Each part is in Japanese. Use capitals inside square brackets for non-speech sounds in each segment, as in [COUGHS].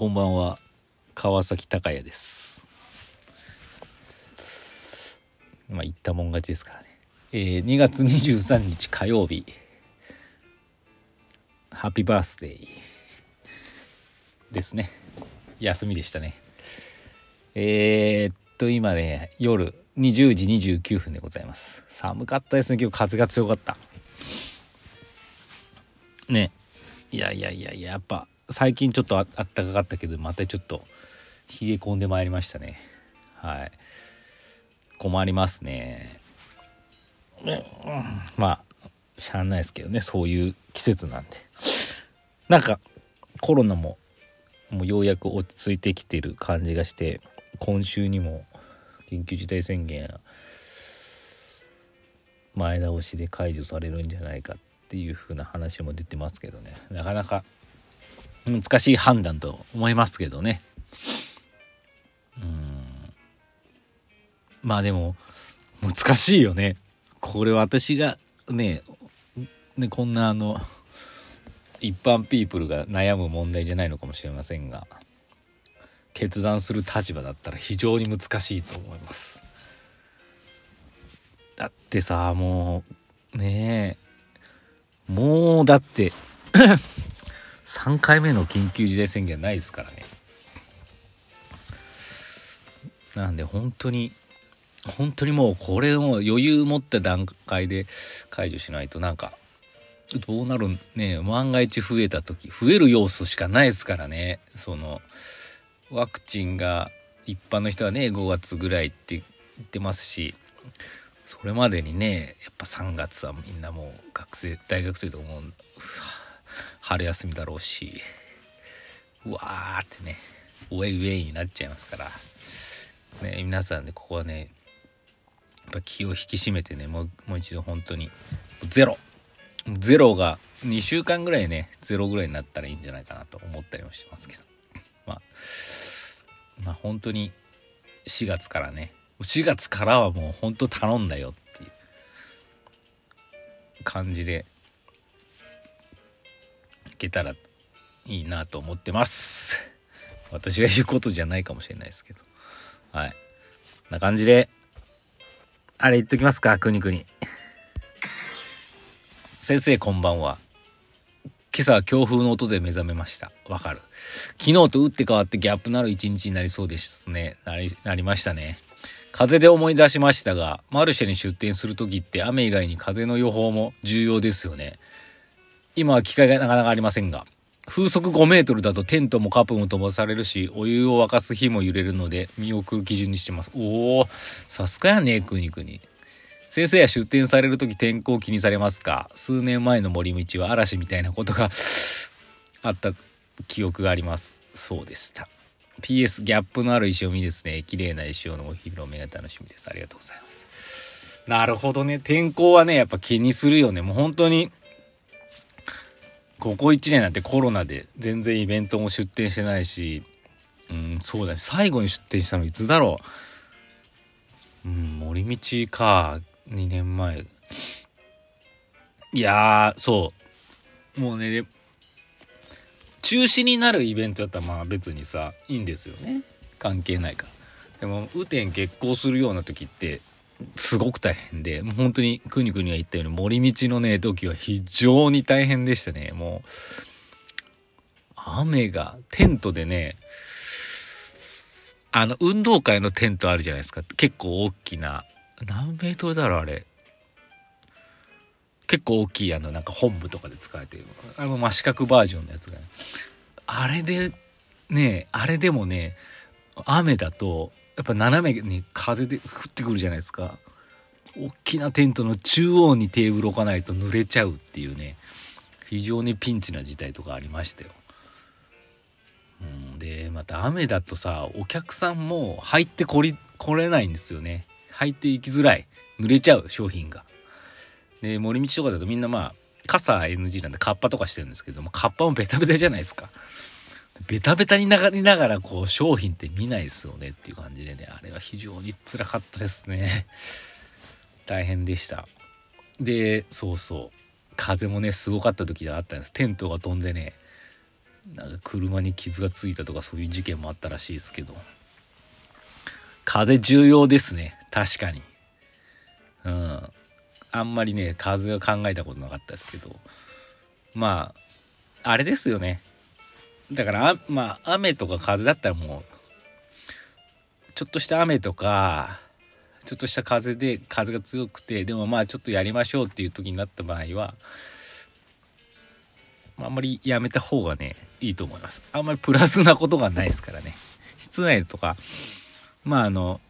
こんばんは。川崎隆也です。まあ言ったもん勝ちですからね。えー、2月23日火曜日。ハッピーバースデーですね。休みでしたね。えー、っと今ね夜20時29分でございます。寒かったですね。今日風が強かった。ね。いやいやいやいややっぱ最近ちょっとあったかかったけどまたちょっと冷え込んでまいりましたね。はい。困りますね、うん、まあしゃあないですけどね。そういう季節なんで。なんかコロナももうようやく落ち着いてきてる感じがして今週にも緊急事態宣言前倒しで解除されるんじゃないかっていう風な話も出てますけどね。なかなか難しい判断と思いますけどね。うん。まあでも難しいよね。これ私がねねこんなあの一般ピープルが悩む問題じゃないのかもしれませんが決断する立場だったら非常に難しいと思います。だってさもうねえもうだって3回目の緊急事態宣言ないですからね。なんで本当に本当にもうこれを余裕持った段階で解除しないとなんかどうなるね。万が一増えた時増える要素しかないですからね。そのワクチンが一般の人はね5月ぐらいって言ってますしそれまでにねやっぱ3月はみんなもう学生大学生とかも春休みだろうしうわーってねウェイウェイになっちゃいますからね皆さんで、ここはねやっぱ気を引き締めてねもうもう一度本当にゼロゼロが2週間ぐらいねゼロぐらいになったらいいんじゃないかなと思ったりもしてますけど。まあまあ本当に4月からね4月からはもう本当頼んだよっていう感じでけたらいいなと思ってます。私が言うことじゃないかもしれないですけど。はい。な感じであれ言っときますか？くにくに先生こんばんは。今朝は強風の音で目覚めました。わかる。昨日と打って変わってギャップのある一日になりそうですね。なりなりましたね。風で思い出しましたがマルシェに出店する時って雨以外に風の予報も重要ですよね。今は機会がなかなかありませんが風速5メートルだとテントもカップも飛ばされるし、お湯を沸かす火も揺れるので、見送る基準にしてます。おお、さすがやね、くにくに。先生は出店される時天候気にされますか？数年前の森道は嵐みたいなことが [LAUGHS] あった記憶があります。そうでした。PS ギャップのある石読みですね。綺麗な石をのお披露目が楽しみです。ありがとうございます。なるほどね。天候はね、やっぱ気にするよね。もう本当にここ1年なんてコロナで全然イベントも出店してないし、うん、そうだね。最後に出店したのいつだろう？うん、森道か、2年前。いやー、そう。もうね、中止になるイベントだったらまあ別にさ、いいんですよね。関係ないから。でも、雨天決行するような時って、すごく大変で、もう本当にくにくにが言ったように森道のね、時は非常に大変でしたね。もう、雨が、テントでね、あの、運動会のテントあるじゃないですか。結構大きな、何メートルだろう、あれ。結構大きい、あの、なんか本部とかで使われてる。あの、真四角バージョンのやつが、ね。あれで、ね、あれでもね、雨だと、やっぱ斜めに風で降ってくるじゃないですか大きなテントの中央にテーブル置かないと濡れちゃうっていうね非常にピンチな事態とかありましたよ。うん、でまた雨だとさお客さんも入ってこり来れないんですよね入っていきづらい濡れちゃう商品が。で森道とかだとみんなまあ傘 NG なんでカッパとかしてるんですけどもカッパもベタベタじゃないですか。ベタベタになりながらこう商品って見ないですよねっていう感じでねあれは非常につらかったですね。[LAUGHS] 大変でした。でそうそう。風もねすごかった時があったんです。テントが飛んでねなんか車に傷がついたとかそういう事件もあったらしいですけど。風重要ですね。確かに。うん。あんまりね風は考えたことなかったですけど。まああれですよね。だからまあ雨とか風だったらもうちょっとした雨とかちょっとした風で風が強くてでもまあちょっとやりましょうっていう時になった場合はあんまりやめた方がねいいと思います。あんまりプラスなことがないですからね。室内とかまああの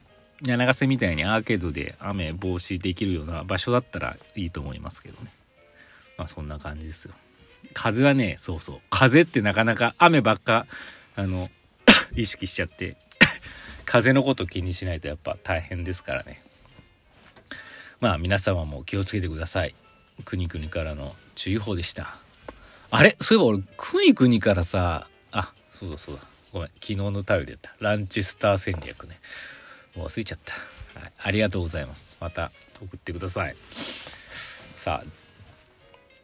柳瀬みたいにアーケードで雨防止できるような場所だったらいいと思いますけどね。まあそんな感じですよ。風はねそうそう。風ってなかなか雨ばっかあの [COUGHS] 意識しちゃって [COUGHS] 風のこと気にしないとやっぱ大変ですからね。まあ皆様も気をつけてください。国々からの注意報でした。あれ？そういえば俺国々からさあそうだそうだ。ごめん。昨日の頼りだった。ランチスター戦略ね。もう忘れちゃった、はい、ありがとうございます。また送ってください。さあ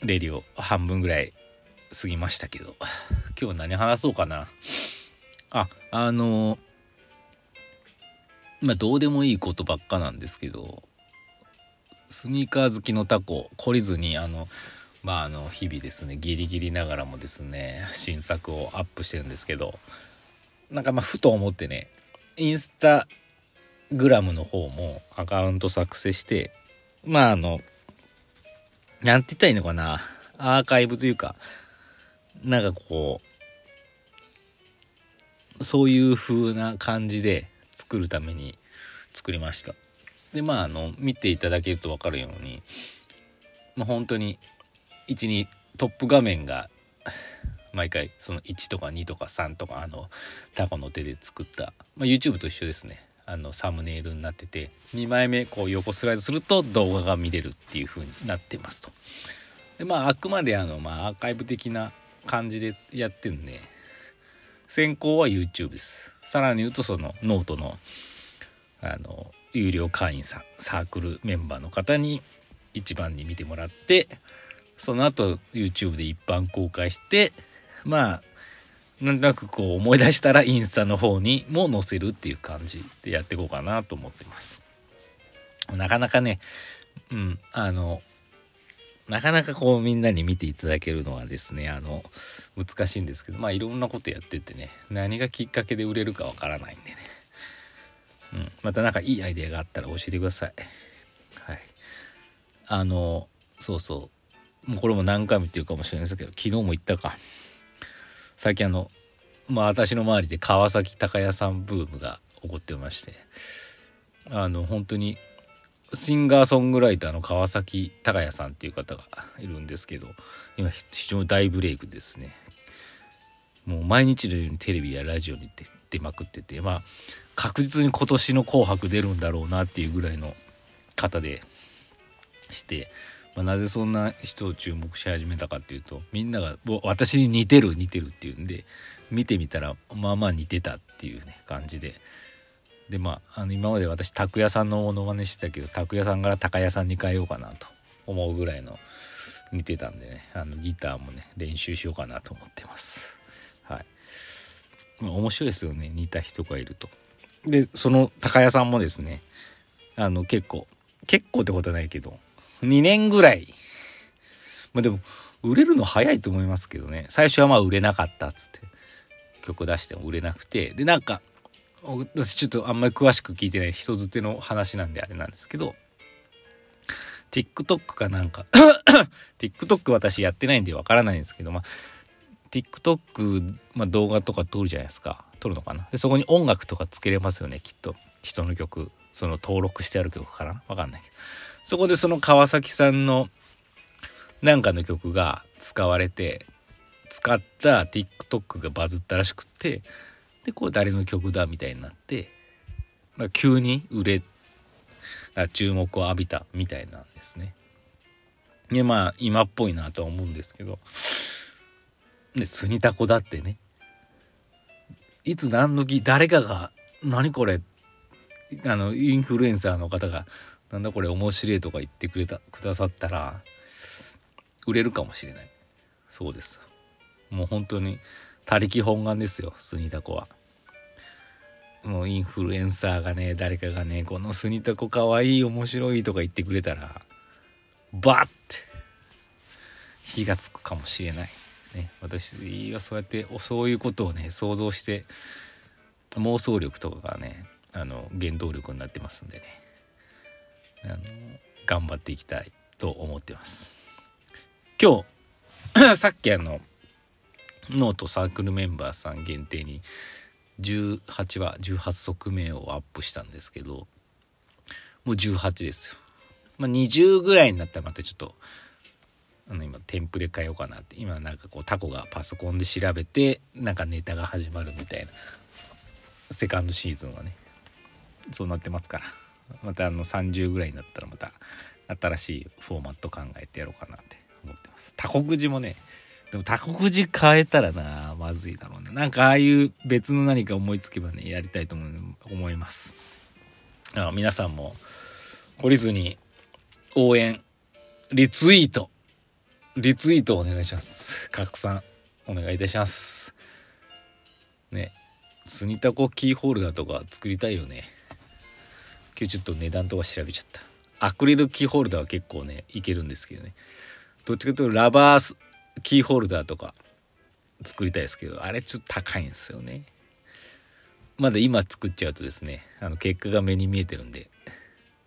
レディオ半分ぐらい過ぎましたけど。今日何話そうかな。ああのまあどうでもいいことばっかなんですけど。スニーカー好きのタコ懲りずにあのまああの日々ですねギリギリながらもですね新作をアップしてるんですけど。なんかまあふと思ってねインスタグラムの方もアカウント作成してまああのなんて言ったらいいのかな？アーカイブというかなんかこうそういう風な感じで作るために作りました。でまああの見ていただけると分かるようにまあ本当に12トップ画面が毎回その1とか2とか3とかあのタコの手で作った、まあ、YouTube と一緒ですね。あのサムネイルになってて2枚目こう横スライドすると動画が見れるっていう風になってますと。でまああくまであの、まあ、アーカイブ的な感じでやってるんで先行は YouTube です。さらに言うとそのノートのあの有料会員さんサークルメンバーの方に一番に見てもらってその後 YouTube で一般公開してまあなんとなくこう思い出したらインスタの方にも載せるっていう感じでやっていこうかなと思ってます。なかなかねうんあのなかなかこうみんなに見ていただけるのはですねあの難しいんですけどまあいろんなことやっててね何がきっかけで売れるかわからないんでね、うん、また何かいいアイデアがあったら教えてください。はい。あのそうそう。もうこれも何回も言ってるかもしれないですけど昨日も言ったか。最近あのまあ私の周りで川崎高屋さんブームが起こってましてあの本当にシンガーソングライターの川崎隆也さんっていう方がいるんですけど今非常に大ブレイクですね。もう毎日のようにテレビやラジオに出まくっててまあ確実に今年の「紅白」出るんだろうなっていうぐらいの方でして、まあ、なぜそんな人を注目し始めたかっていうとみんなが私に似てる似てるっていうんで見てみたらまあまあ似てたっていうね感じで。でまああの今まで私拓也さんのものまねしてたけど拓也さんから高屋さんに変えようかなと思うぐらいの似てたんでね。あのギターもね練習しようかなと思ってます。はい、面白いですよね似た人がいると。でその高屋さんもですねあの結構結構ってことはないけど2年ぐらい。まあでも売れるの早いと思いますけどね。最初はまあ売れなかったっつって曲出しても売れなくて。でなんか私ちょっとあんまり詳しく聞いてない人づての話なんであれなんですけど TikTok かなんか [COUGHS] TikTok 私やってないんでわからないんですけどまあ TikTok、まあ、動画とか撮るじゃないですか。撮るのかな。でそこに音楽とかつけれますよねきっと。人の曲その登録してある曲かなわかんないけど。そこでその川崎さんのなんかの曲が使われて使った TikTok がバズったらしくってでこう誰の曲だみたいになって急に売れ注目を浴びたみたいなんですね。でまあ今っぽいなとは思うんですけどでスニタコだってねいつ何の日誰かが「何これ」あのインフルエンサーの方が「なんだこれ面白い」とか言ってくれたくださったら売れるかもしれない。そうです。もう本当に他力本願ですよスニタコは。もうインフルエンサーがね誰かがねこのスニタコかわいい面白いとか言ってくれたらバッて火がつくかもしれない。ね私はそうやってそういうことをね想像して妄想力とかがねあの原動力になってますんでね。あの頑張っていきたいと思ってます。今日 [LAUGHS] さっきあのノートサークルメンバーさん限定に18話18足目をアップしたんですけどもう18ですよ、まあ、20ぐらいになったらまたちょっとあの今テンプレ変えようかなって。今なんかこうタコがパソコンで調べてなんかネタが始まるみたいなセカンドシーズンはねそうなってますから。またあの30ぐらいになったらまた新しいフォーマット考えてやろうかなって思ってます。タコくじもねでもタコくじ変えたらなまずいだろうね。なんかああいう別の何か思いつけばねやりたいと思います。あ皆さんも懲りずに応援リツイート。リツイートお願いします。拡散お願いいたします。ねスニタコキーホルダーとか作りたいよね。今日ちょっと値段とか調べちゃった。アクリルキーホルダーは結構ねいけるんですけどね。どっちかというとラバーキーホルダーとか作りたいですけどあれちょっと高いんですよね。まだ今作っちゃうとですねあの結果が目に見えてるんで